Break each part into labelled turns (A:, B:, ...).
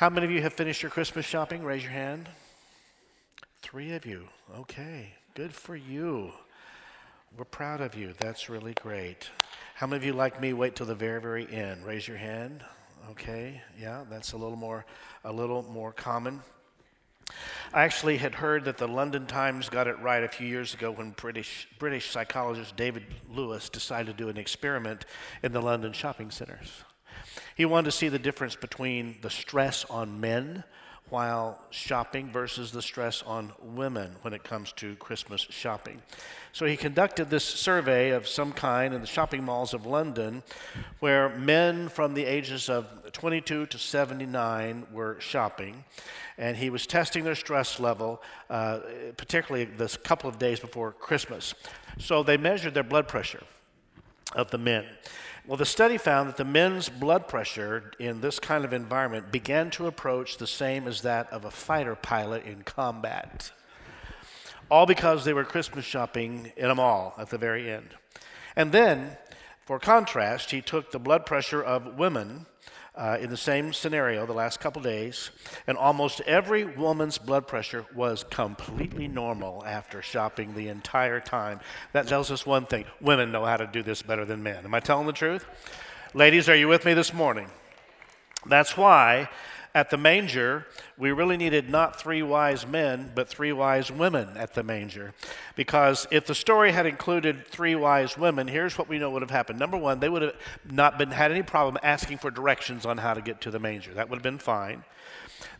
A: How many of you have finished your Christmas shopping? Raise your hand. Three of you. Okay, good for you. We're proud of you. That's really great. How many of you, like me, wait till the very, very end? Raise your hand. Okay, yeah, that's a little more, a little more common. I actually had heard that the London Times got it right a few years ago when British, British psychologist David Lewis decided to do an experiment in the London shopping centers. He wanted to see the difference between the stress on men while shopping versus the stress on women when it comes to Christmas shopping. So he conducted this survey of some kind in the shopping malls of London where men from the ages of 22 to 79 were shopping. And he was testing their stress level, uh, particularly this couple of days before Christmas. So they measured their blood pressure of the men. Well, the study found that the men's blood pressure in this kind of environment began to approach the same as that of a fighter pilot in combat. All because they were Christmas shopping in a mall at the very end. And then, for contrast, he took the blood pressure of women uh, in the same scenario the last couple days, and almost every woman's blood pressure was completely normal after shopping the entire time. That tells us one thing women know how to do this better than men. Am I telling the truth? Ladies, are you with me this morning? That's why at the manger, we really needed not three wise men, but three wise women at the manger. Because if the story had included three wise women, here's what we know would have happened. Number one, they would have not been, had any problem asking for directions on how to get to the manger. That would have been fine.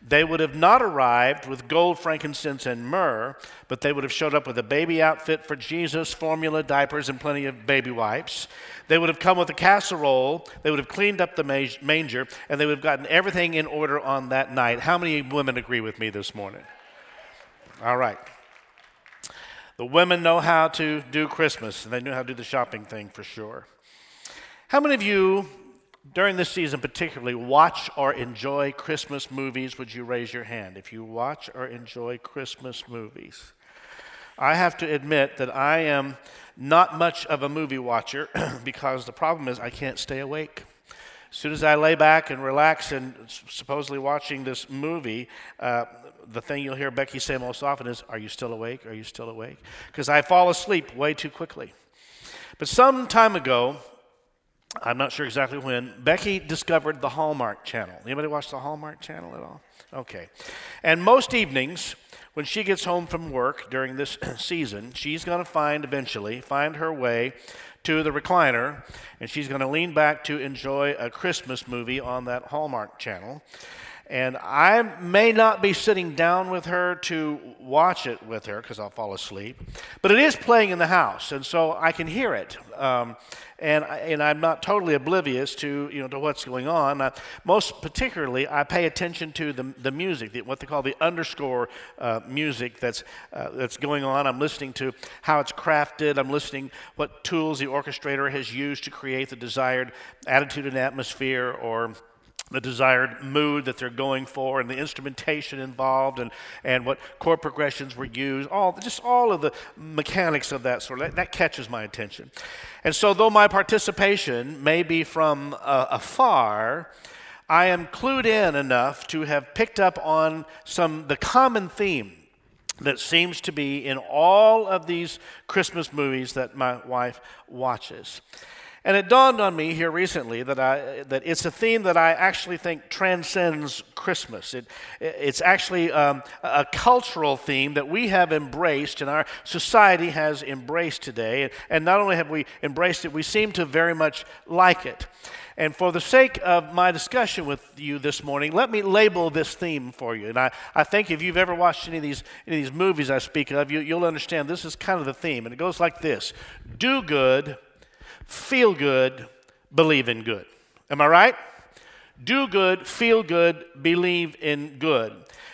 A: They would have not arrived with gold, frankincense, and myrrh, but they would have showed up with a baby outfit for Jesus, formula, diapers, and plenty of baby wipes. They would have come with a casserole. They would have cleaned up the manger, and they would have gotten everything in order on that night. How many women agree with me this morning? All right. The women know how to do Christmas, and they know how to do the shopping thing for sure. How many of you during this season, particularly, watch or enjoy Christmas movies, would you raise your hand? If you watch or enjoy Christmas movies, I have to admit that I am not much of a movie watcher because the problem is I can't stay awake. As soon as I lay back and relax and supposedly watching this movie, uh, the thing you'll hear Becky say most often is, Are you still awake? Are you still awake? Because I fall asleep way too quickly. But some time ago, I'm not sure exactly when, Becky discovered the Hallmark Channel. Anybody watch the Hallmark Channel at all? Okay. And most evenings, when she gets home from work during this season, she's going to find eventually, find her way to the recliner, and she's going to lean back to enjoy a Christmas movie on that Hallmark Channel. And I may not be sitting down with her to watch it with her because I'll fall asleep, but it is playing in the house, and so I can hear it. Um, and, and I'm not totally oblivious to, you know, to what's going on. I, most particularly, I pay attention to the, the music, the, what they call the underscore uh, music that's, uh, that's going on. I'm listening to how it's crafted. I'm listening what tools the orchestrator has used to create the desired attitude and atmosphere or the desired mood that they're going for and the instrumentation involved and, and what chord progressions were used all just all of the mechanics of that sort that, that catches my attention. And so though my participation may be from uh, afar i am clued in enough to have picked up on some the common theme that seems to be in all of these christmas movies that my wife watches and it dawned on me here recently that, I, that it's a theme that I actually think transcends Christmas. It, it's actually um, a cultural theme that we have embraced and our society has embraced today. And not only have we embraced it, we seem to very much like it. And for the sake of my discussion with you this morning, let me label this theme for you. And I, I think if you've ever watched any of these, any of these movies I speak of, you, you'll understand this is kind of the theme. And it goes like this Do good feel good, believe in good. Am I right? Do good, feel good, believe in good.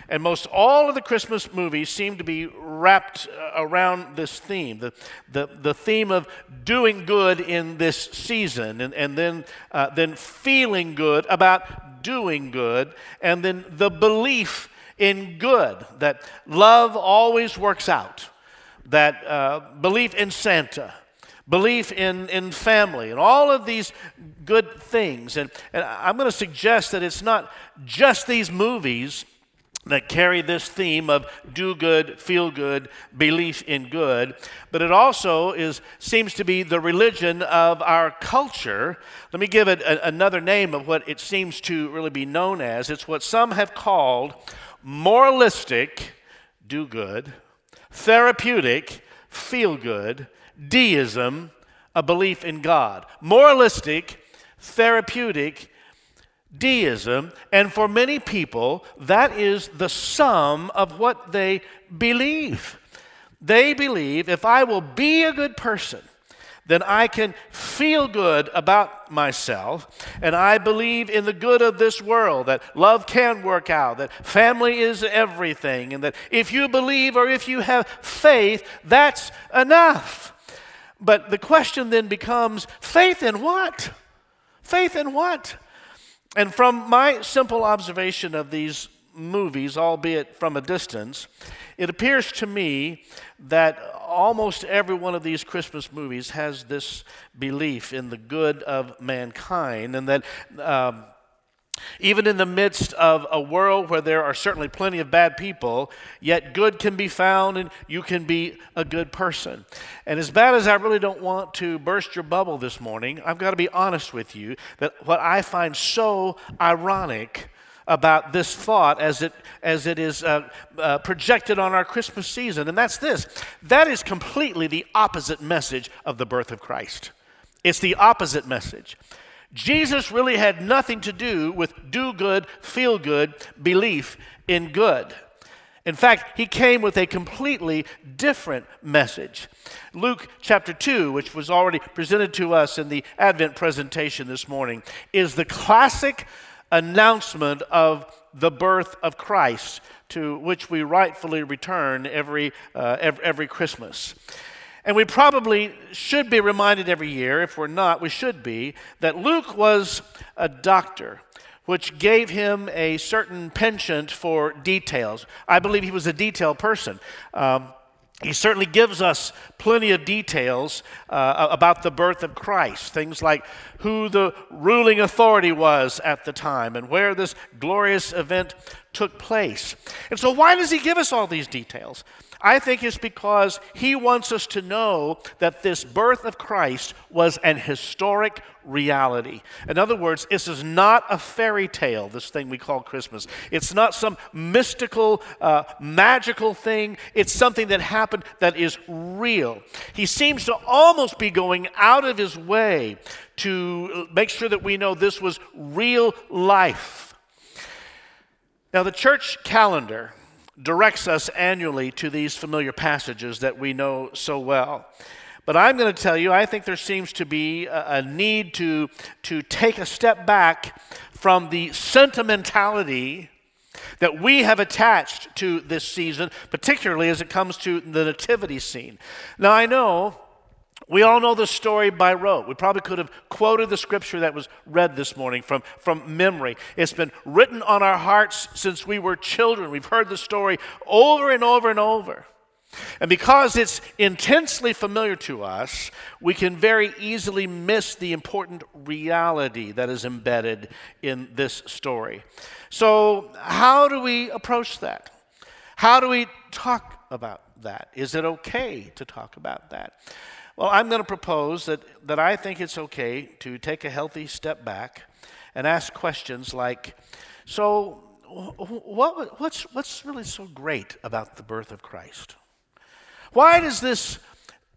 A: And most all of the Christmas movies seem to be wrapped uh, around this theme the, the, the theme of doing good in this season, and, and then, uh, then feeling good about doing good, and then the belief in good that love always works out, that uh, belief in Santa belief in, in family, and all of these good things. And, and I'm going to suggest that it's not just these movies that carry this theme of do good, feel good, belief in good, but it also is seems to be the religion of our culture. Let me give it a, another name of what it seems to really be known as. It's what some have called moralistic, do good, therapeutic, feel good, deism, a belief in God. Moralistic, therapeutic, deism, and for many people, that is the sum of what they believe. They believe if I will be a good person, then I can feel good about myself. And I believe in the good of this world, that love can work out, that family is everything, and that if you believe or if you have faith, that's enough. But the question then becomes faith in what? Faith in what? And from my simple observation of these movies, albeit from a distance, it appears to me that almost every one of these Christmas movies has this belief in the good of mankind, and that um, even in the midst of a world where there are certainly plenty of bad people, yet good can be found and you can be a good person. And as bad as I really don't want to burst your bubble this morning, I've got to be honest with you that what I find so ironic about this thought as it, as it is uh, uh, projected on our Christmas season, and that's this that is completely the opposite message of the birth of Christ. It's the opposite message. Jesus really had nothing to do with do good, feel good, belief in good. In fact, he came with a completely different message. Luke chapter 2, which was already presented to us in the Advent presentation this morning, is the classic announcement of the birth of Christ, to which we rightfully return every, uh, every, every Christmas. And we probably should be reminded every year, if we're not, we should be, that Luke was a doctor, which gave him a certain penchant for details. I believe he was a detail person. Um, he certainly gives us plenty of details uh, about the birth of Christ. Things like who the ruling authority was at the time and where this glorious event took place. And so, why does he give us all these details? I think it's because he wants us to know that this birth of Christ was an historic reality. In other words, this is not a fairy tale, this thing we call Christmas. It's not some mystical, uh, magical thing. It's something that happened that is real. He seems to almost be going out of his way to make sure that we know this was real life. Now, the church calendar directs us annually to these familiar passages that we know so well. But I'm going to tell you, I think there seems to be a, need to, to take a step back from the sentimentality that we have attached to this season, particularly as it comes to the nativity scene. Now, I know we all know the story by rote. We probably could have quoted the scripture that was read this morning from, from memory. It's been written on our hearts since we were children. We've heard the story over and over and over. And because it's intensely familiar to us, we can very easily miss the important reality that is embedded in this story. So, how do we approach that? How do we talk about that? Is it okay to talk about that? Well, I'm going to propose that, that I think it's okay to take a healthy step back and ask questions like so, what, what's, what's really so great about the birth of Christ? Why does this,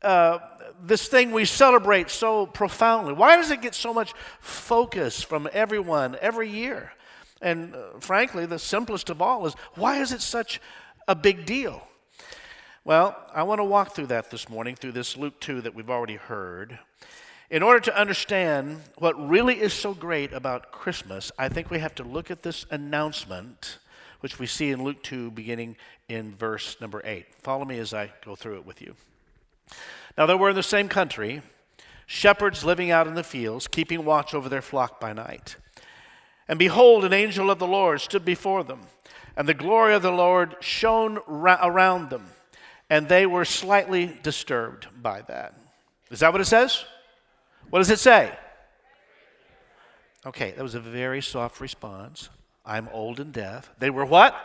A: uh, this thing we celebrate so profoundly, why does it get so much focus from everyone every year? And uh, frankly, the simplest of all is why is it such a big deal? Well, I want to walk through that this morning, through this Luke 2 that we've already heard. In order to understand what really is so great about Christmas, I think we have to look at this announcement, which we see in Luke 2, beginning in verse number 8. Follow me as I go through it with you. Now, there were in the same country shepherds living out in the fields, keeping watch over their flock by night. And behold, an angel of the Lord stood before them, and the glory of the Lord shone ra- around them and they were slightly disturbed by that. Is that what it says? What does it say? Okay, that was a very soft response. I'm old and deaf. They were what?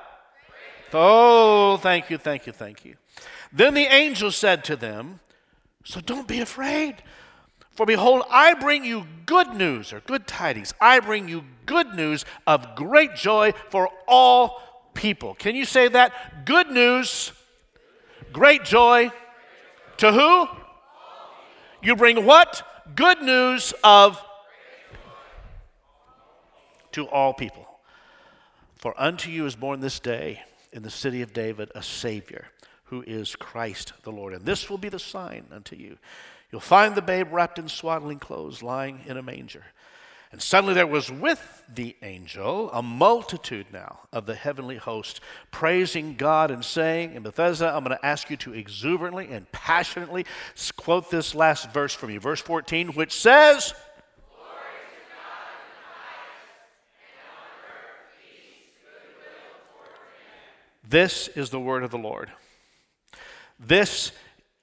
A: Oh, thank you, thank you, thank you. Then the angel said to them, So don't be afraid. For behold, I bring you good news or good tidings. I bring you good news of great joy for all people. Can you say that? Good news, great joy to who? You bring what? Good news of to all people. For unto you is born this day in the city of David a Savior, who is Christ the Lord. And this will be the sign unto you. You'll find the babe wrapped in swaddling clothes, lying in a manger. And suddenly there was with the angel a multitude now of the heavenly host, praising God and saying, in Bethesda, I'm going to ask you to exuberantly and passionately quote this last verse from you, verse 14, which says, This is the word of the Lord. This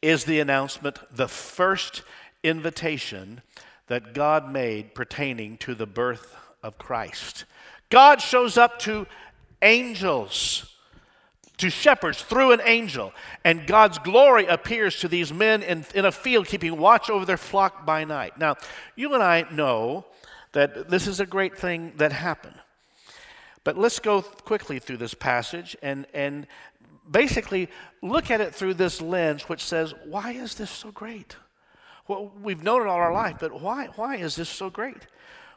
A: is the announcement, the first invitation that God made pertaining to the birth of Christ. God shows up to angels, to shepherds through an angel, and God's glory appears to these men in, in a field keeping watch over their flock by night. Now, you and I know that this is a great thing that happened. But let's go quickly through this passage and, and basically look at it through this lens, which says, why is this so great? Well, we've known it all our life, but why, why is this so great?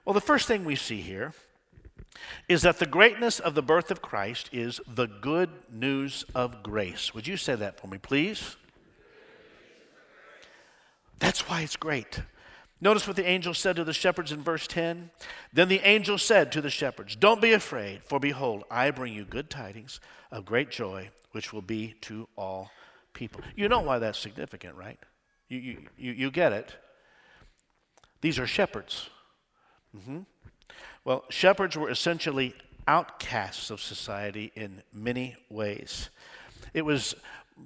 A: Well, the first thing we see here is that the greatness of the birth of Christ is the good news of grace. Would you say that for me, please? That's why it's great. Notice what the angel said to the shepherds in verse 10. Then the angel said to the shepherds, Don't be afraid, for behold, I bring you good tidings of great joy, which will be to all people. You know why that's significant, right? You, you, you, get it. These are shepherds. Mm-hmm. Well, shepherds were essentially outcasts of society in many ways. It was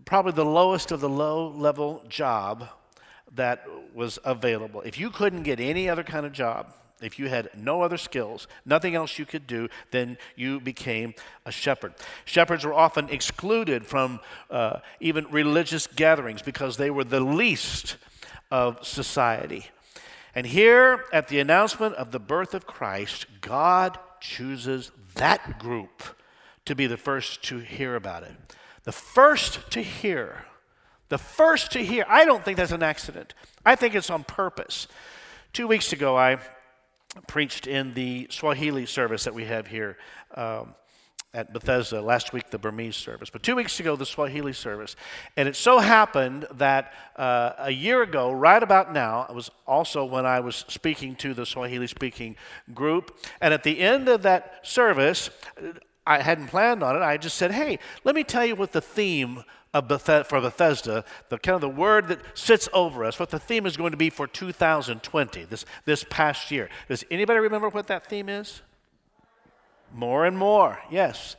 A: probably the lowest of the low level job that was available. If you couldn't get any other kind of job, if you had no other skills, nothing else you could do, then you became a shepherd. Shepherds were often excluded from uh, even religious gatherings because they were the least of society. And here, at the announcement of the birth of Christ, God chooses that group to be the first to hear about it. The first to hear the first to hear. I don't think that's an accident. I think it's on purpose. Two weeks ago, I preached in the Swahili service that we have here um, at Bethesda. Last week, the Burmese service. But two weeks ago, the Swahili service. And it so happened that uh, a year ago, right about now, it was also when I was speaking to the Swahili speaking group. And at the end of that service, I hadn't planned on it. I just said, hey, let me tell you what the theme Beth- for Bethesda, the kind of the word that sits over us, what the theme is going to be for 2020, this, this past year. Does anybody remember what that theme is? More and more, yes.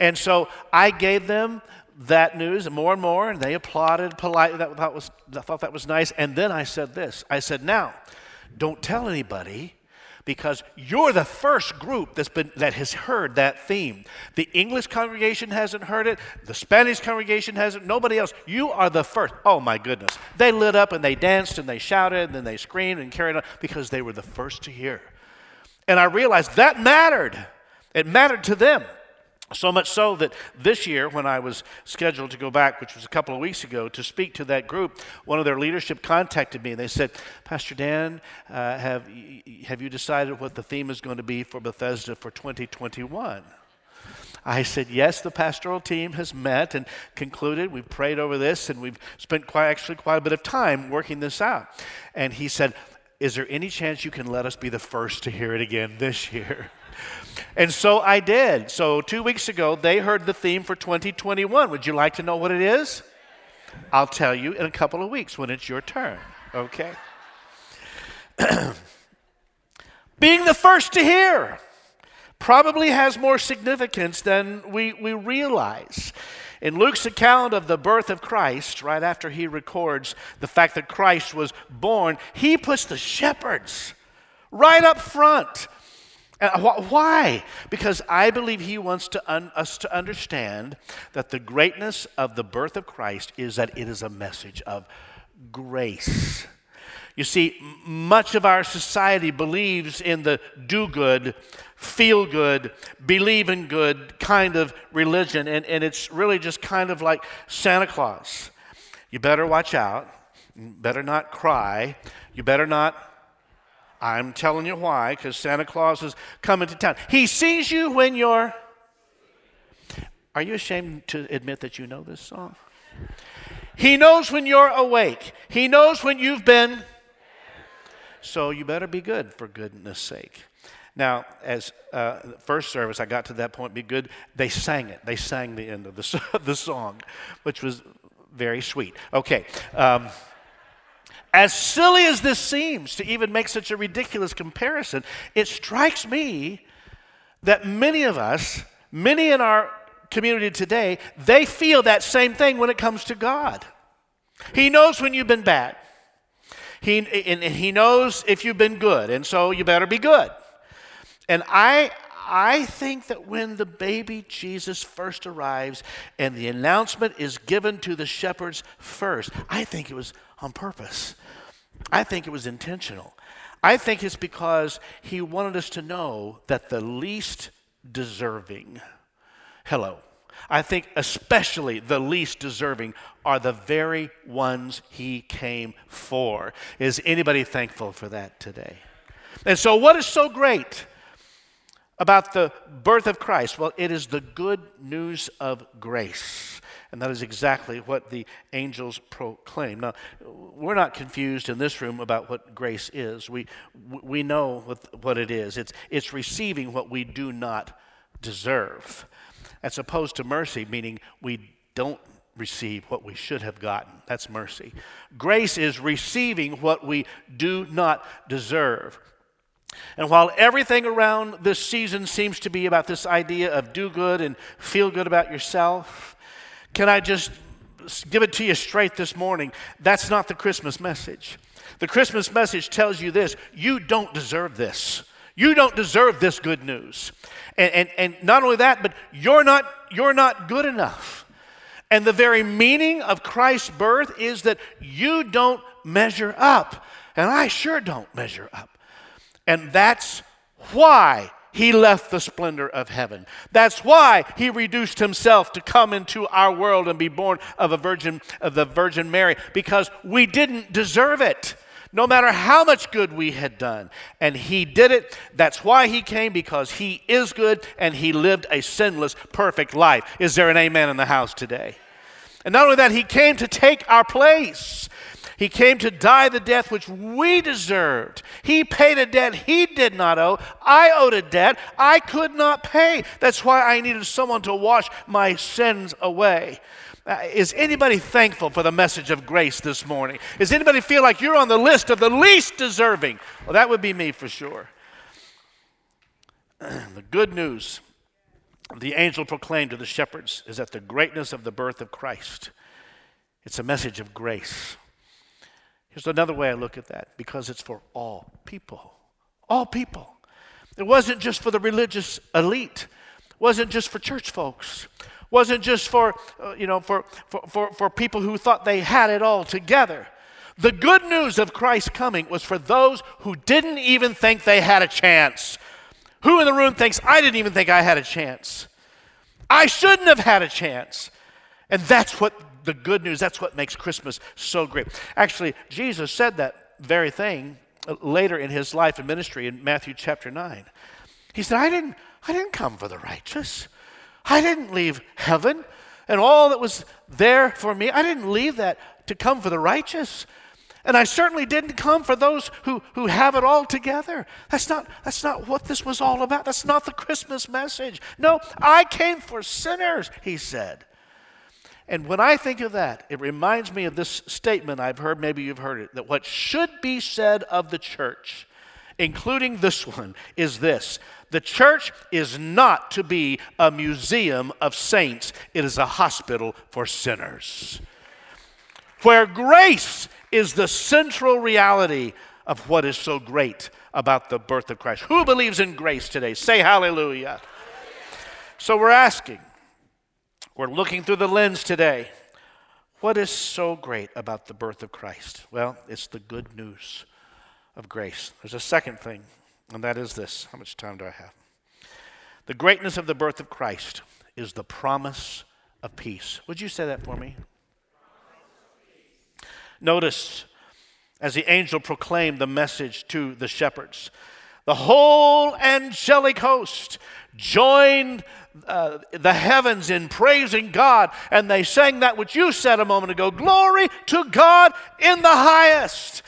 A: And so I gave them that news more and more, and they applauded politely. That, that was, I thought that was nice. And then I said this I said, Now, don't tell anybody because you're the first group that's been, that has heard that theme. The English congregation hasn't heard it, the Spanish congregation hasn't, nobody else. You are the first. Oh my goodness. They lit up and they danced and they shouted and then they screamed and carried on because they were the first to hear. And I realized that mattered. It mattered to them. So much so that this year, when I was scheduled to go back, which was a couple of weeks ago, to speak to that group, one of their leadership contacted me and they said, Pastor Dan, uh, have, have you decided what the theme is going to be for Bethesda for 2021? I said, Yes, the pastoral team has met and concluded. We've prayed over this and we've spent quite, actually quite a bit of time working this out. And he said, Is there any chance you can let us be the first to hear it again this year? And so I did. So two weeks ago, they heard the theme for 2021. Would you like to know what it is? I'll tell you in a couple of weeks when it's your turn, okay? Being the first to hear probably has more significance than we, we realize. In Luke's account of the birth of Christ, right after he records the fact that Christ was born, he puts the shepherds right up front. Uh, and why? Because I believe he wants to un- us to understand that the greatness of the birth of Christ is that it is a message of grace. You see, much of our society believes in the do good, feel good, believe in good kind of religion, and, and it's really just kind of like Santa Claus. You better watch out, you better not cry, you better not I'm telling you why, because Santa Claus is coming to town. He sees you when you're. Are you ashamed to admit that you know this song? He knows when you're awake, He knows when you've been. So you better be good for goodness sake. Now, as uh, first service, I got to that point, be good. They sang it. They sang the end of the, the song, which was very sweet. Okay. Um, as silly as this seems to even make such a ridiculous comparison, it strikes me that many of us, many in our community today, they feel that same thing when it comes to God. He knows when you've been bad. He, and he knows if you've been good, and so you better be good. And I, I think that when the baby Jesus first arrives and the announcement is given to the shepherds first, I think it was on purpose. I think it was intentional. I think it's because he wanted us to know that the least deserving, hello, I think especially the least deserving are the very ones he came for. Is anybody thankful for that today? And so, what is so great about the birth of Christ? Well, it is the good news of grace. And that is exactly what the angels proclaim. Now, we're not confused in this room about what grace is. We, we know what, what it is it's, it's receiving what we do not deserve, as opposed to mercy, meaning we don't receive what we should have gotten. That's mercy. Grace is receiving what we do not deserve. And while everything around this season seems to be about this idea of do good and feel good about yourself, can I just give it to you straight this morning? That's not the Christmas message. The Christmas message tells you this you don't deserve this. You don't deserve this good news. And, and, and not only that, but you're not, you're not good enough. And the very meaning of Christ's birth is that you don't measure up. And I sure don't measure up. And that's why he left the splendor of heaven. That's why he reduced himself to come into our world and be born of a virgin of the Virgin Mary because we didn't deserve it. No matter how much good we had done. And he did it. That's why he came because he is good and he lived a sinless, perfect life. Is there an amen in the house today? And not only that, he came to take our place. He came to die the death which we deserved. He paid a debt he did not owe. I owed a debt I could not pay. That's why I needed someone to wash my sins away. Uh, is anybody thankful for the message of grace this morning? Does anybody feel like you're on the list of the least deserving? Well, that would be me for sure. the good news the angel proclaimed to the shepherds is that the greatness of the birth of Christ. It's a message of grace. Here's another way I look at that because it's for all people. All people. It wasn't just for the religious elite, it wasn't just for church folks, it wasn't just for, uh, you know, for, for, for, for people who thought they had it all together. The good news of Christ coming was for those who didn't even think they had a chance. Who in the room thinks, I didn't even think I had a chance? I shouldn't have had a chance. And that's what the good news. That's what makes Christmas so great. Actually, Jesus said that very thing uh, later in his life and ministry in Matthew chapter 9. He said, I didn't, I didn't come for the righteous. I didn't leave heaven and all that was there for me. I didn't leave that to come for the righteous. And I certainly didn't come for those who, who have it all together. That's not, that's not what this was all about. That's not the Christmas message. No, I came for sinners, he said. And when I think of that, it reminds me of this statement I've heard, maybe you've heard it, that what should be said of the church including this one, is this the church is not to be a museum of saints, it is a hospital for sinners. Where grace is the central reality of what is so great about the birth of Christ. Who believes in grace today? Say hallelujah. So we're asking, we're looking through the lens today. What is so great about the birth of Christ? Well, it's the good news of grace. There's a second thing, and that is this. How much time do I have? The greatness of the birth of Christ is the promise of peace. Would you say that for me? Notice as the angel proclaimed the message to the shepherds, the whole angelic host joined uh, the heavens in praising God, and they sang that which you said a moment ago Glory to God in the highest.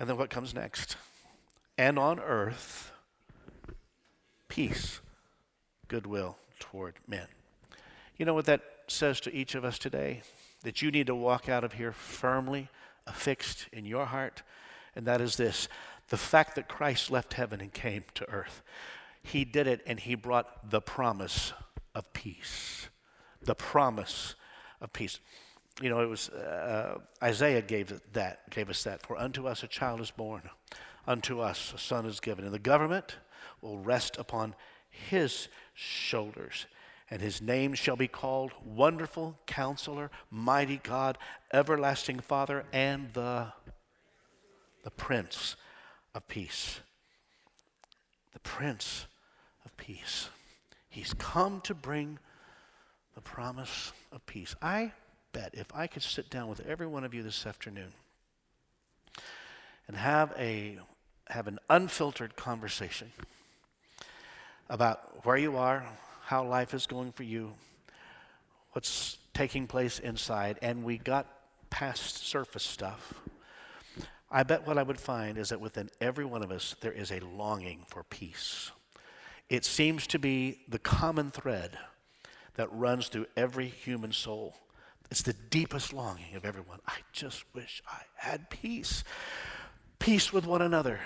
A: And then what comes next? And on earth, peace, goodwill toward men. You know what that says to each of us today? That you need to walk out of here firmly affixed in your heart, and that is this the fact that Christ left heaven and came to earth. He did it and he brought the promise of peace. The promise of peace. You know, it was uh, Isaiah gave that, gave us that. For unto us a child is born, unto us a son is given, and the government will rest upon his shoulders. And his name shall be called Wonderful Counselor, Mighty God, Everlasting Father, and the, the Prince of Peace. The Prince Peace. He's come to bring the promise of peace. I bet if I could sit down with every one of you this afternoon and have a have an unfiltered conversation about where you are, how life is going for you, what's taking place inside, and we got past surface stuff, I bet what I would find is that within every one of us, there is a longing for peace. It seems to be the common thread that runs through every human soul. It's the deepest longing of everyone. I just wish I had peace. Peace with one another,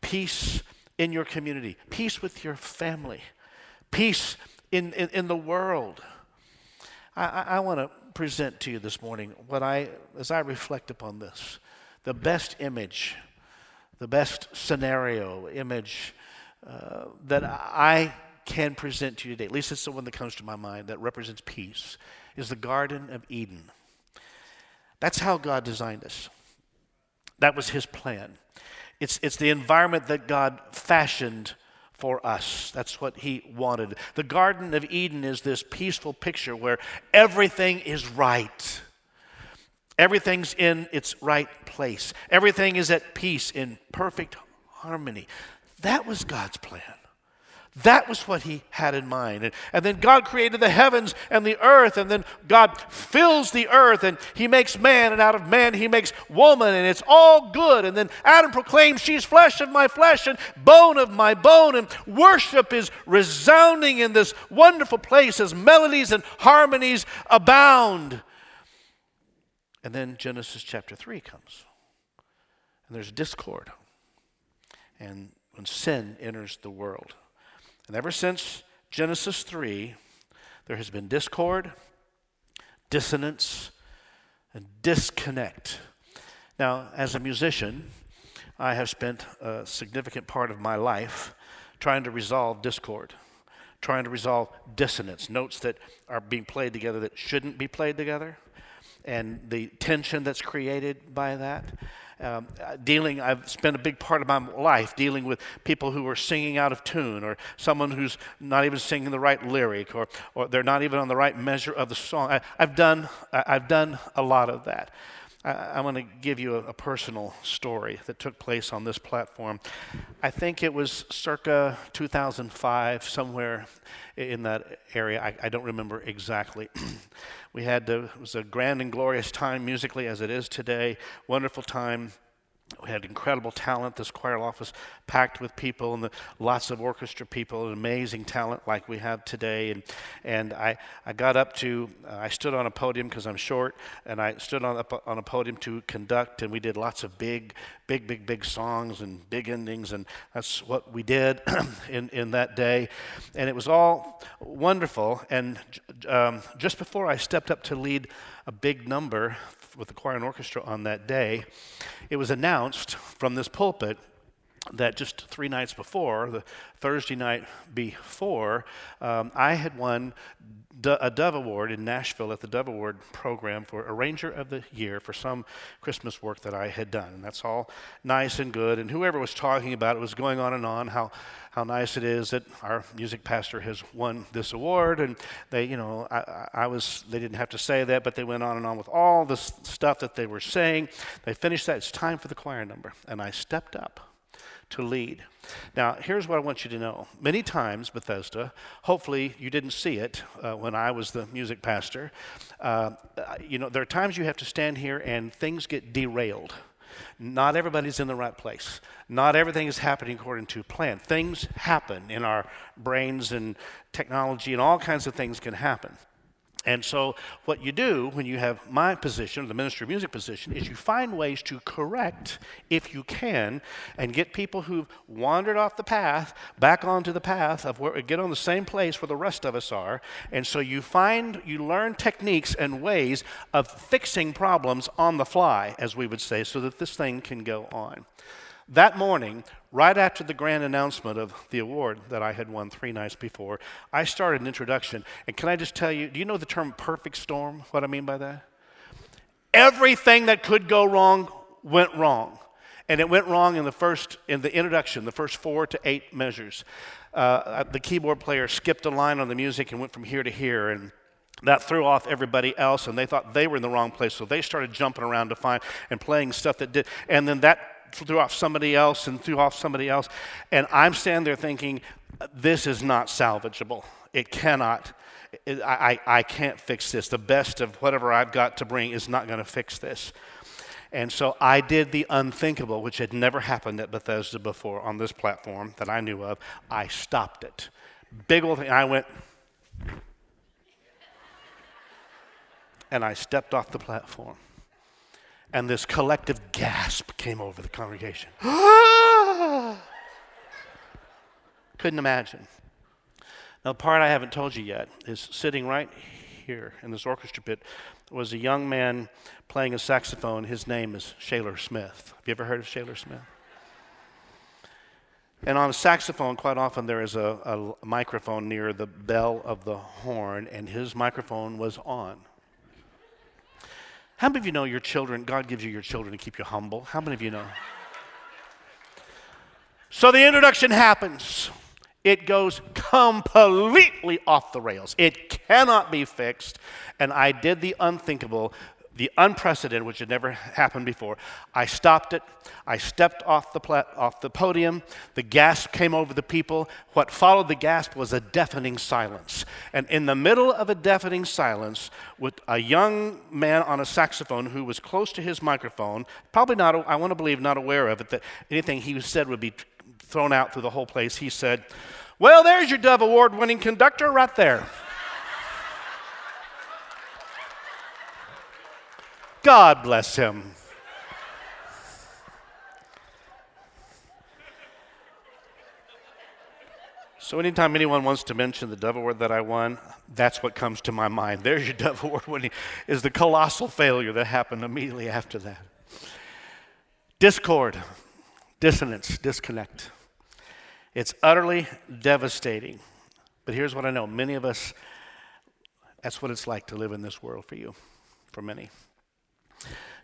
A: peace in your community, peace with your family, peace in, in, in the world. I, I, I want to present to you this morning what I, as I reflect upon this, the best image, the best scenario image that I can present to you today, at least it's the one that comes to my mind that represents peace, is the Garden of Eden. That's how God designed us. That was His plan. It's, it's the environment that God fashioned for us. That's what he wanted. The Garden of Eden is this peaceful picture where everything is right. Everything's in its right place. Everything is at peace in perfect harmony. That was God's plan. That was what he had in mind. And, and, then God created the heavens and the earth, and then God fills the earth, and he makes man, and out of man he makes woman, and it's all good. And then Adam proclaims, She's flesh of my flesh and bone of my bone. And worship is resounding in this wonderful place as melodies and harmonies abound. And then Genesis chapter 3 comes, and there's discord. And when sin enters the world, and ever since Genesis 3, there has been discord, dissonance, and disconnect. Now, as a musician, I have spent a significant part of my life trying to resolve discord, trying to resolve dissonance, notes that are being played together that shouldn't be played together, and the tension that's created by that um, dealing, I've spent a big part of my life dealing with people who are singing out of tune, or someone who's not even singing the right lyric, or, or they're not even on the right measure of the song. I, have done, I've done a lot of that. I, I want to give you a, a, personal story that took place on this platform. I think it was circa 2005, somewhere in that area. I, I don't remember exactly. we had, to, it was a grand and glorious time musically as it is today, wonderful time. We had incredible talent. This choir office packed with people and the, lots of orchestra people and amazing talent like we have today. And, and I, I got up to, uh, I stood on a podium because I'm short, and I stood on, up on a podium to conduct, and we did lots of big, big, big, big songs and big endings, and that's what we did in, in that day. And it was all wonderful. And um, just before I stepped up to lead a big number with the choir and orchestra on that day, it was announced from this pulpit that just three nights before, the Thursday night before, um, I had won a Dove Award in Nashville at the Dove Award program for Arranger of the Year for some Christmas work that I had done. And that's all nice and good. And whoever was talking about it was going on and on how, how nice it is that our music pastor has won this award. And they, you know, I, I was, they didn't have to say that, but they went on and on with all this stuff that they were saying. They finished that. It's time for the choir number. And I stepped up to lead. Now, here's what I want you to know. Many times, Bethesda, hopefully you didn't see it uh, when I was the music pastor. Uh, you know, there are times you have to stand here and things get derailed. Not everybody's in the right place. Not everything is happening according to plan. Things happen in our brains and technology, and all kinds of things can happen. And so, what you do when you have my position, the Ministry of Music position, is you find ways to correct, if you can, and get people who've wandered off the path back onto the path of where, get on the same place where the rest of us are. And so, you find, you learn techniques and ways of fixing problems on the fly, as we would say, so that this thing can go on. That morning, right after the grand announcement of the award that I had won three nights before, I started an introduction. And can I just tell you, do you know the term perfect storm? What I mean by that? Everything that could go wrong went wrong. And it went wrong in the first, in the introduction, the first four to eight measures. Uh, the keyboard player skipped a line on the music and went from here to here. And that threw off everybody else and they thought they were in the wrong place so they started jumping around to find and playing stuff that did and then that threw off somebody else and threw off somebody else. And I'm standing there thinking, this is not salvageable. It cannot. It, I, I can't fix this. The best of whatever I've got to bring is not going to fix this. And so I did the unthinkable, which had never happened at Bethesda before on this platform that I knew of. I stopped it. Big old thing. I went, and I stepped off the platform and this collective gasp came over the congregation. Couldn't imagine. Now, the part I haven't told you yet is sitting right here in this orchestra pit was a young man playing a saxophone. His name is Shaler Smith. Have you ever heard of Shaler Smith? And on a saxophone, quite often there is a, a microphone near the bell of the horn, and his microphone was on. How many of you know your children, God gives you your children to keep you humble? How many of you know? So the introduction happens. It goes completely off the rails. It cannot be fixed. And I did the unthinkable the unprecedented, which had never happened before. I stopped it. I stepped off the, off the podium. The gasp came over the people. What followed the gasp was a deafening silence. And in the middle of a deafening silence, with a young man on a saxophone who was close to his microphone, probably not, I want to believe, not aware of it, that anything he said would be thrown out through the whole place, he said, Well, there's your Dove Award winning conductor right there. God bless him. So, anytime anyone wants to mention the Dove Award that I won, that's what comes to my mind. There's your Dove Award winning, is the colossal failure that happened immediately after that. Discord, dissonance, disconnect. It's utterly devastating. But here's what I know many of us, that's what it's like to live in this world for you, for many.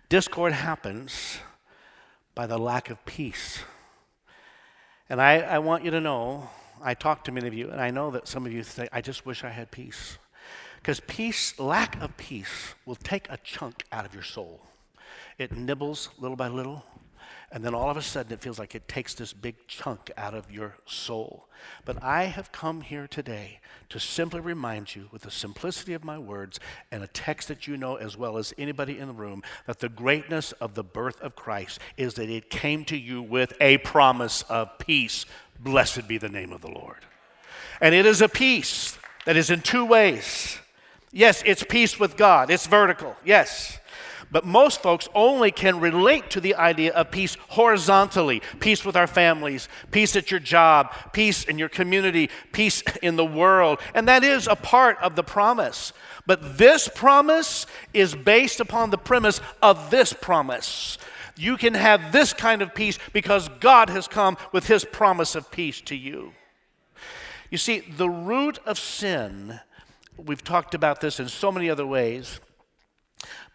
A: Discord happens by the lack of peace. And I, I want you to know, I talk to many of you, and I know that some of you say, I just wish I had peace. Because peace, lack of peace, will take a chunk out of your soul. It nibbles little by little, and then all of a sudden it feels like it takes this big chunk out of your soul. But I have come here today to simply remind you, with the simplicity of my words and a text that you know as well as anybody in the room, that the greatness of the birth of Christ is that it came to you with a promise of peace. Blessed be the name of the Lord. And it is a peace that is in two ways. Yes, it's peace with God, it's vertical, yes. But most folks only can relate to the idea of peace horizontally peace with our families, peace at your job, peace in your community, peace in the world. And that is a part of the promise. But this promise is based upon the premise of this promise. You can have this kind of peace because God has come with his promise of peace to you. You see, the root of sin, we've talked about this in so many other ways,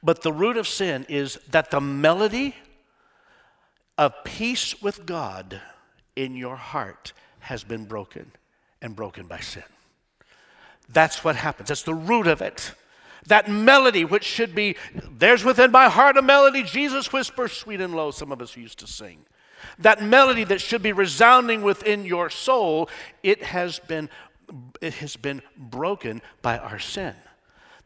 A: but the root of sin is that the melody of peace with God in your heart has been broken and broken by sin. That's what happens. That's the root of it. That melody, which should be, there's within my heart a melody, Jesus whispers sweet and low, some of us used to sing. That melody that should be resounding within your soul, it has been, it has been broken by our sin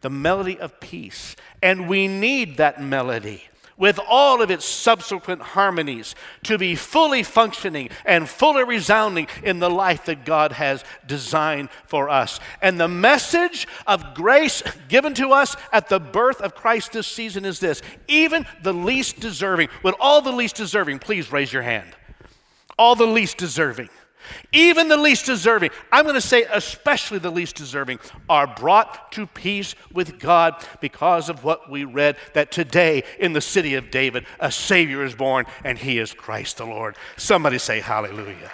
A: the melody of peace. And we need that melody with all of its subsequent harmonies to be fully functioning and fully resounding in the life that God has designed for us. And the message of grace given to us at the birth of Christ this season is this even the least deserving, with all the least deserving, please raise your hand. All the least deserving even the least deserving, I'm going to say especially the least deserving, are brought to peace with God because of what we read that today in the city of David, a Savior is born, and He is Christ the Lord. Somebody say hallelujah.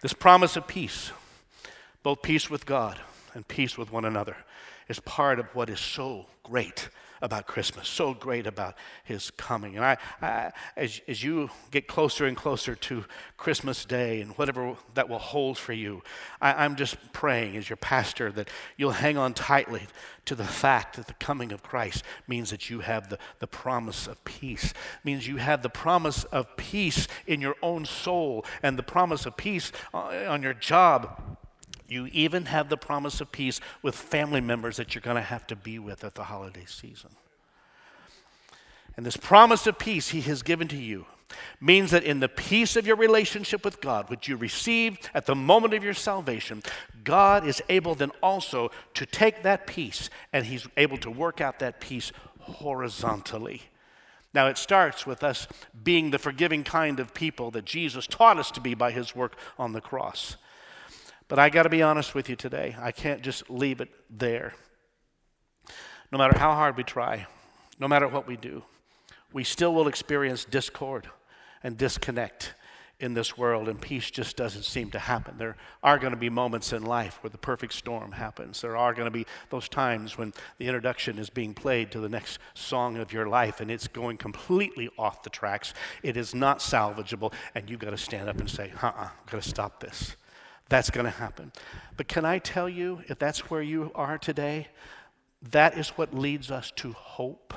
A: This promise of peace, both peace with God and peace with one another, is part of what is so great about Christmas, so great about his coming. And I, I, as, as you get closer and closer to Christmas Day and whatever that will hold for you, I, I'm just praying as your pastor that you'll hang on tightly to the fact that the coming of Christ means that you have the, the promise of peace, means you have the promise of peace in your own soul and the promise of peace uh, on your job you even have the promise of peace with family members that you're going to have to be with at the holiday season. And this promise of peace he has given to you means that in the peace of your relationship with God, which you received at the moment of your salvation, God is able then also to take that peace and he's able to work out that peace horizontally. Now, it starts with us being the forgiving kind of people that Jesus taught us to be by his work on the cross. But I got to be honest with you today. I can't just leave it there. No matter how hard we try, no matter what we do, we still will experience discord and disconnect in this world, and peace just doesn't seem to happen. There are going to be moments in life where the perfect storm happens. There are going to be those times when the introduction is being played to the next song of your life and it's going completely off the tracks. It is not salvageable, and you've got to stand up and say, uh uh-uh, I've got to stop this. That's going to happen. But can I tell you, if that's where you are today, that is what leads us to hope.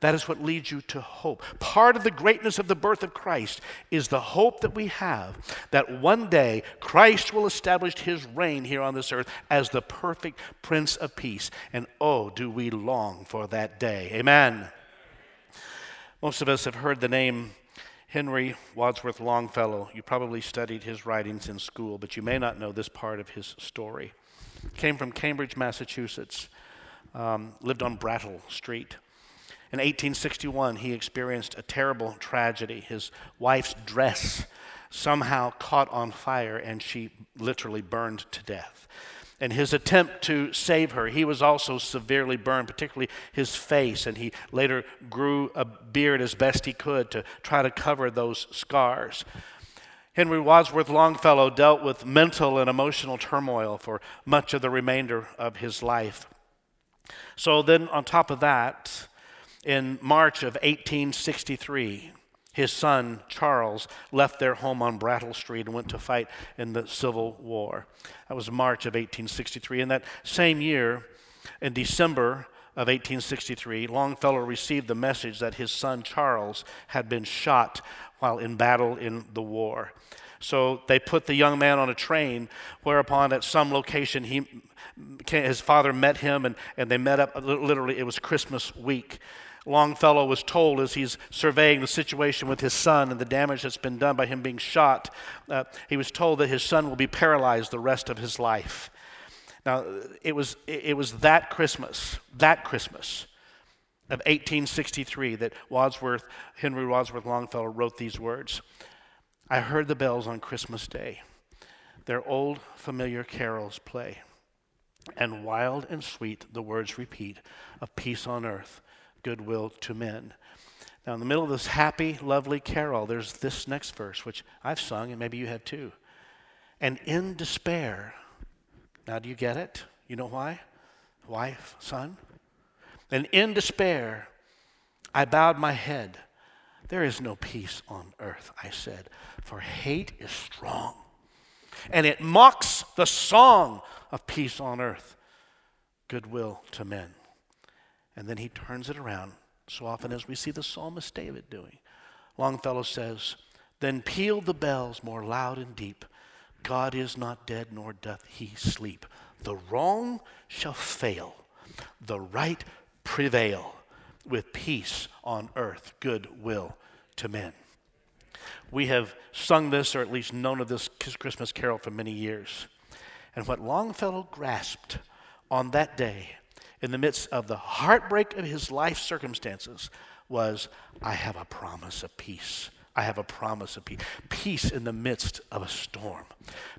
A: That is what leads you to hope. Part of the greatness of the birth of Christ is the hope that we have that one day Christ will establish his reign here on this earth as the perfect Prince of Peace. And oh, do we long for that day. Amen. Most of us have heard the name Henry Wadsworth Longfellow, you probably studied his writings in school, but you may not know this part of his story. Came from Cambridge, Massachusetts, um, lived on Brattle Street. In 1861, he experienced a terrible tragedy. His wife's dress somehow caught on fire and she literally burned to death and his attempt to save her. He was also severely burned, particularly his face, and he later grew a beard as best he could to try to cover those scars. Henry Wadsworth Longfellow dealt with mental and emotional turmoil for much of the remainder of his life. So, then on top of that, in March of 1863, his son, Charles, left their home on Brattle Street and went to fight in the Civil War. That was March of 1863. In that same year, in December of 1863, Longfellow received the message that his son Charles had been shot while in battle in the war. So they put the young man on a train, whereupon at some location he, his father met him and, and they met up. Literally, it was Christmas week. Longfellow was told as he's surveying the situation with his son and the damage that's been done by him being shot, uh, he was told that his son will be paralyzed the rest of his life. Now, it was, it was that Christmas, that Christmas of 1863 that Wadsworth, Henry Wadsworth Longfellow wrote these words. I heard the bells on Christmas Day, their old familiar carols play, and wild and sweet the words repeat of peace on earth, goodwill to men. Now, in the middle of this happy, lovely carol, there's this next verse, which I've sung, and maybe you have too. And in despair, now, do you get it? You know why? Wife, son? And in despair, I bowed my head. There is no peace on earth, I said, for hate is strong. And it mocks the song of peace on earth, goodwill to men. And then he turns it around, so often as we see the psalmist David doing. Longfellow says, Then peal the bells more loud and deep God is not dead, nor doth he sleep. The wrong shall fail, the right prevail, with peace on earth, good will to men. We have sung this, or at least known of this Christmas carol for many years. And what Longfellow grasped on that day, in the midst of the heartbreak of his life circumstances, was I have a promise of peace I have a promise of peace. Peace in the midst of a storm.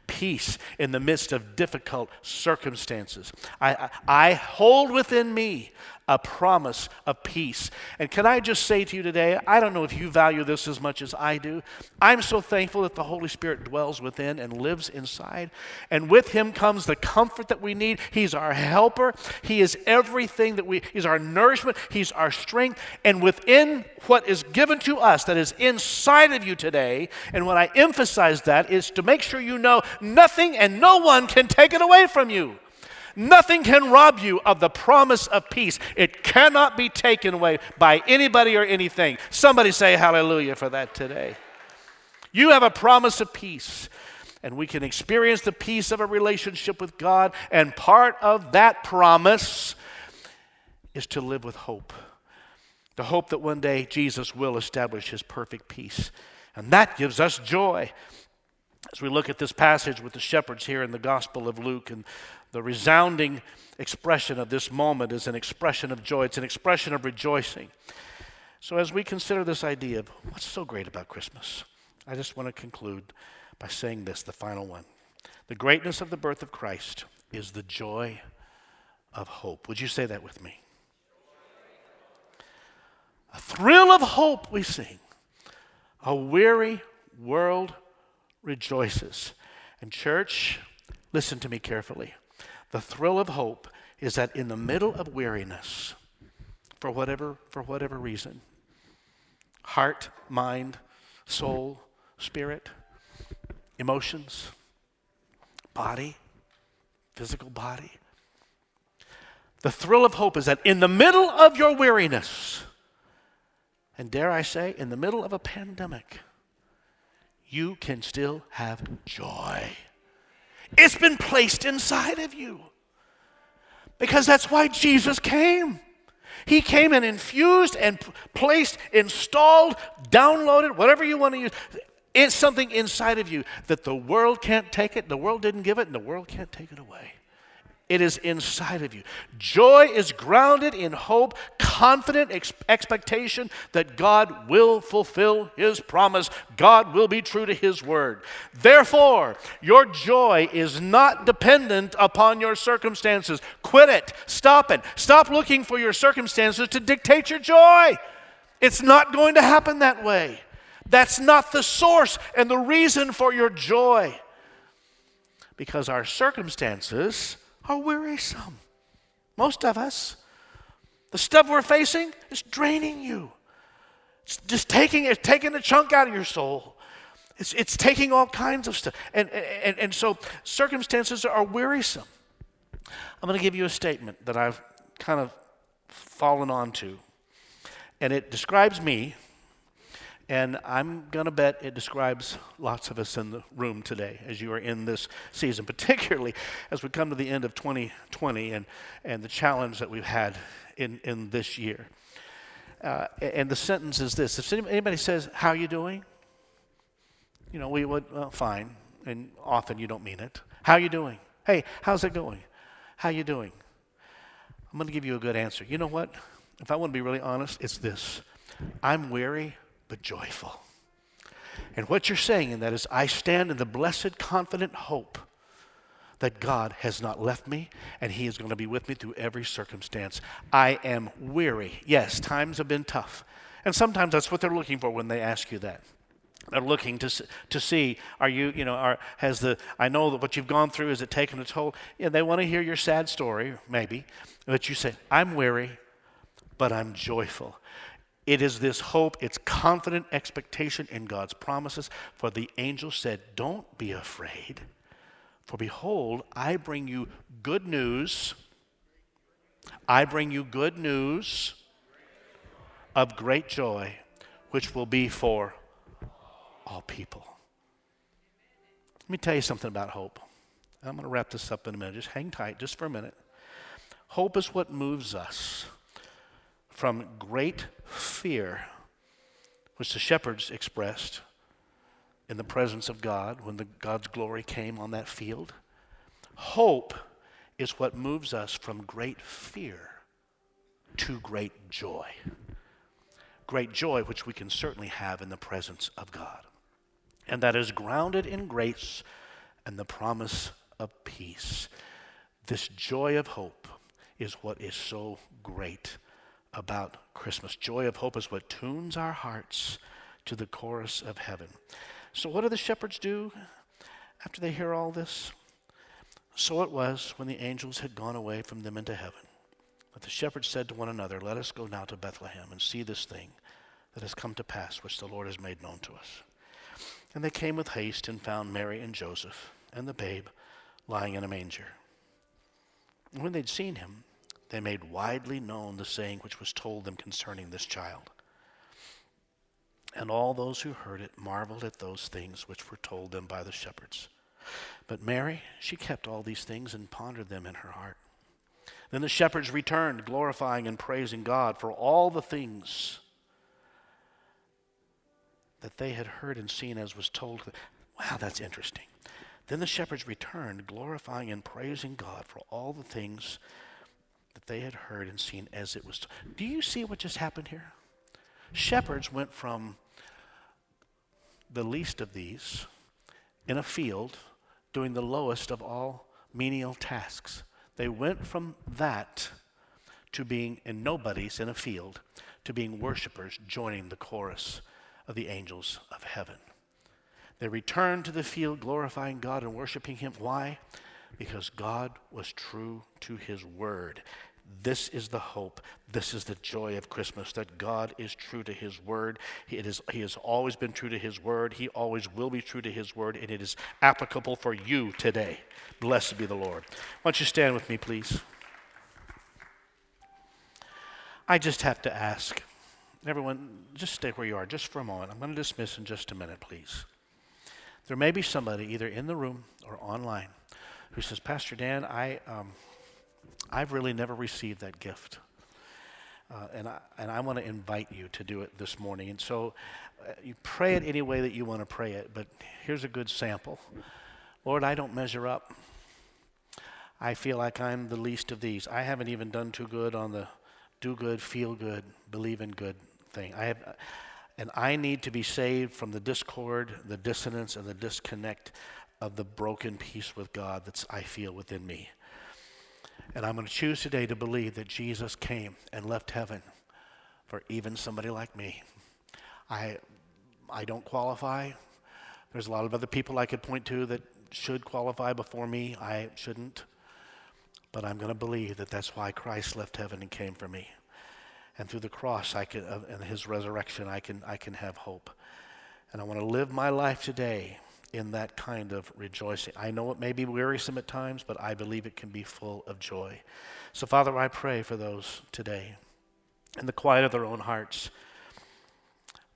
A: Peace in the midst of difficult circumstances. I, I, I, hold within me a promise of peace. And can I just say to you today, I don't know if you value this as much as I do. I'm so thankful that the Holy Spirit dwells within and lives inside. And with Him comes the comfort that we need. He's our helper. He is everything that we, He's our nourishment. He's our strength. And within what is given to us that is inside of you today, and when I emphasize that is to make sure you know nothing and no one can take it away from you. Nothing can rob you of the promise of peace. It cannot be taken away by anybody or anything. Somebody say hallelujah for that today. You have a promise of peace, and we can experience the peace of a relationship with God, and part of that promise is to live with hope. The hope that one day Jesus will establish his perfect peace. And that gives us joy. As we look at this passage with the shepherds here in the Gospel of Luke and the resounding expression of this moment is an expression of joy, it's an expression of rejoicing. So, as we consider this idea of what's so great about Christmas, I just want to conclude by saying this the final one. The greatness of the birth of Christ is the joy of hope. Would you say that with me? A thrill of hope we sing. A weary world rejoices. And, church, listen to me carefully. The thrill of hope is that in the middle of weariness, for whatever, for whatever reason, heart, mind, soul, spirit, emotions, body, physical body. The thrill of hope is that in the middle of your weariness, and dare I say, in the middle of a pandemic, you can still have joy. It's been placed inside of you. Because that's why Jesus came. He came and infused and placed, installed, downloaded, whatever you want to use. It's something inside of you that the world can't take it, the world didn't give it, and the world can't take it away. It is inside of you. Joy is grounded in hope, confident ex- expectation that God will fulfill His promise. God will be true to His word. Therefore, your joy is not dependent upon your circumstances. Quit it. Stop it. Stop looking for your circumstances to dictate your joy. It's not going to happen that way. That's not the source and the reason for your joy. Because our circumstances are wearisome. Most of us. The stuff we're facing is draining you. It's just taking, it's taking a chunk out of your soul. It's, it's taking all kinds of stuff. And, and, and so circumstances are wearisome. I'm going to give you a statement that I've kind of fallen onto. And it describes me, and I'm going to bet it describes lots of us in the room today as you are in this season, particularly as we come to the end of 2020 and, and the challenge that we've had in, in this year. Uh, and the sentence is this If anybody says, How are you doing? You know, we would, well, fine. And often you don't mean it. How are you doing? Hey, how's it going? How are you doing? I'm going to give you a good answer. You know what? If I want to be really honest, it's this I'm weary but joyful. And what you're saying in that is, I stand in the blessed, confident hope that God has not left me and He is going to be with me through every circumstance. I am weary. Yes, times have been tough. And sometimes that's what they're looking for when they ask you that. They're looking to, to see, are you, you know, are, has the, I know that what you've gone through, is it taken a toll? Yeah, they want to hear your sad story, maybe. But you say, I'm weary, but I'm joyful. It is this hope, it's confident expectation in God's promises. For the angel said, Don't be afraid, for behold, I bring you good news. I bring you good news of great joy, which will be for all people. Let me tell you something about hope. I'm going to wrap this up in a minute. Just hang tight just for a minute. Hope is what moves us from great fear, which the shepherds expressed in the presence of God when the, God's glory came on that field. Hope is what moves us from great fear to great joy. Great joy, which we can certainly have in the presence of God and that is grounded in grace and the promise of peace. This joy of hope is what is so great about Christmas. Joy of hope is what tunes our hearts to the chorus of heaven. So, what do the shepherds do after they hear all this? So it was when the angels had gone away from them into heaven that the shepherds said to one another, Let us go now to Bethlehem and see this thing that has come to pass, which the Lord has made known to us. And they came with haste and found Mary and Joseph and the babe lying in a manger. And when they'd seen him, they made widely known the saying which was told them concerning this child. And all those who heard it marveled at those things which were told them by the shepherds. But Mary, she kept all these things and pondered them in her heart. Then the shepherds returned, glorifying and praising God for all the things that they had heard and seen as was told. Wow, that's interesting. Then the shepherds returned, glorifying and praising God for all the things that they had heard and seen as it was. Told. Do you see what just happened here? Shepherds went from the least of these in a field doing the lowest of all menial tasks. They went from that to being in nobodies in a field to being worshipers joining the chorus of the angels of heaven. They returned to the field glorifying God and worshiping Him. Why? Because God was true to His word. This is the hope. This is the joy of Christmas that God is true to His word. Is, he has always been true to His word. He always will be true to His word, and it is applicable for you today. Blessed be the Lord. Why don't you stand with me, please? I just have to ask Everyone, just stay where you are just for a moment. I'm going to dismiss in just a minute, please. There may be somebody either in the room or online who says, Pastor Dan, I, um, I've really never received that gift. Uh, and, I, and I want to invite you to do it this morning. And so uh, you pray it any way that you want to pray it, but here's a good sample Lord, I don't measure up. I feel like I'm the least of these. I haven't even done too good on the do good, feel good, believe in good thing. I have, and I need to be saved from the discord, the dissonance, and the disconnect of the broken peace with God that I feel within me. And I'm going to choose today to believe that Jesus came and left heaven for even somebody like me. I, I don't qualify. There's a lot of other people I could point to that should qualify before me. I shouldn't. But I'm going to believe that that's why Christ left heaven and came for me and through the cross I can, uh, and his resurrection, I can, I can have hope. And I want to live my life today in that kind of rejoicing. I know it may be wearisome at times, but I believe it can be full of joy. So, Father, I pray for those today in the quiet of their own hearts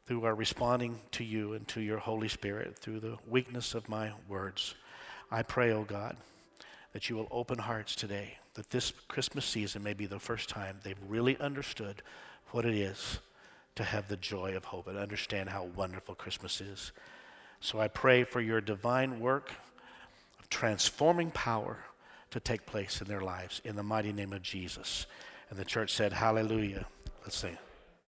A: who are responding to you and to your Holy Spirit through the weakness of my words. I pray, O oh God, that you will open hearts today, that this Christmas season may be the first time they've really understood what it is to have the joy of hope and understand how wonderful Christmas is. So I pray for your divine work of transforming power to take place in their lives in the mighty name of Jesus. And the church said, Hallelujah. Let's sing.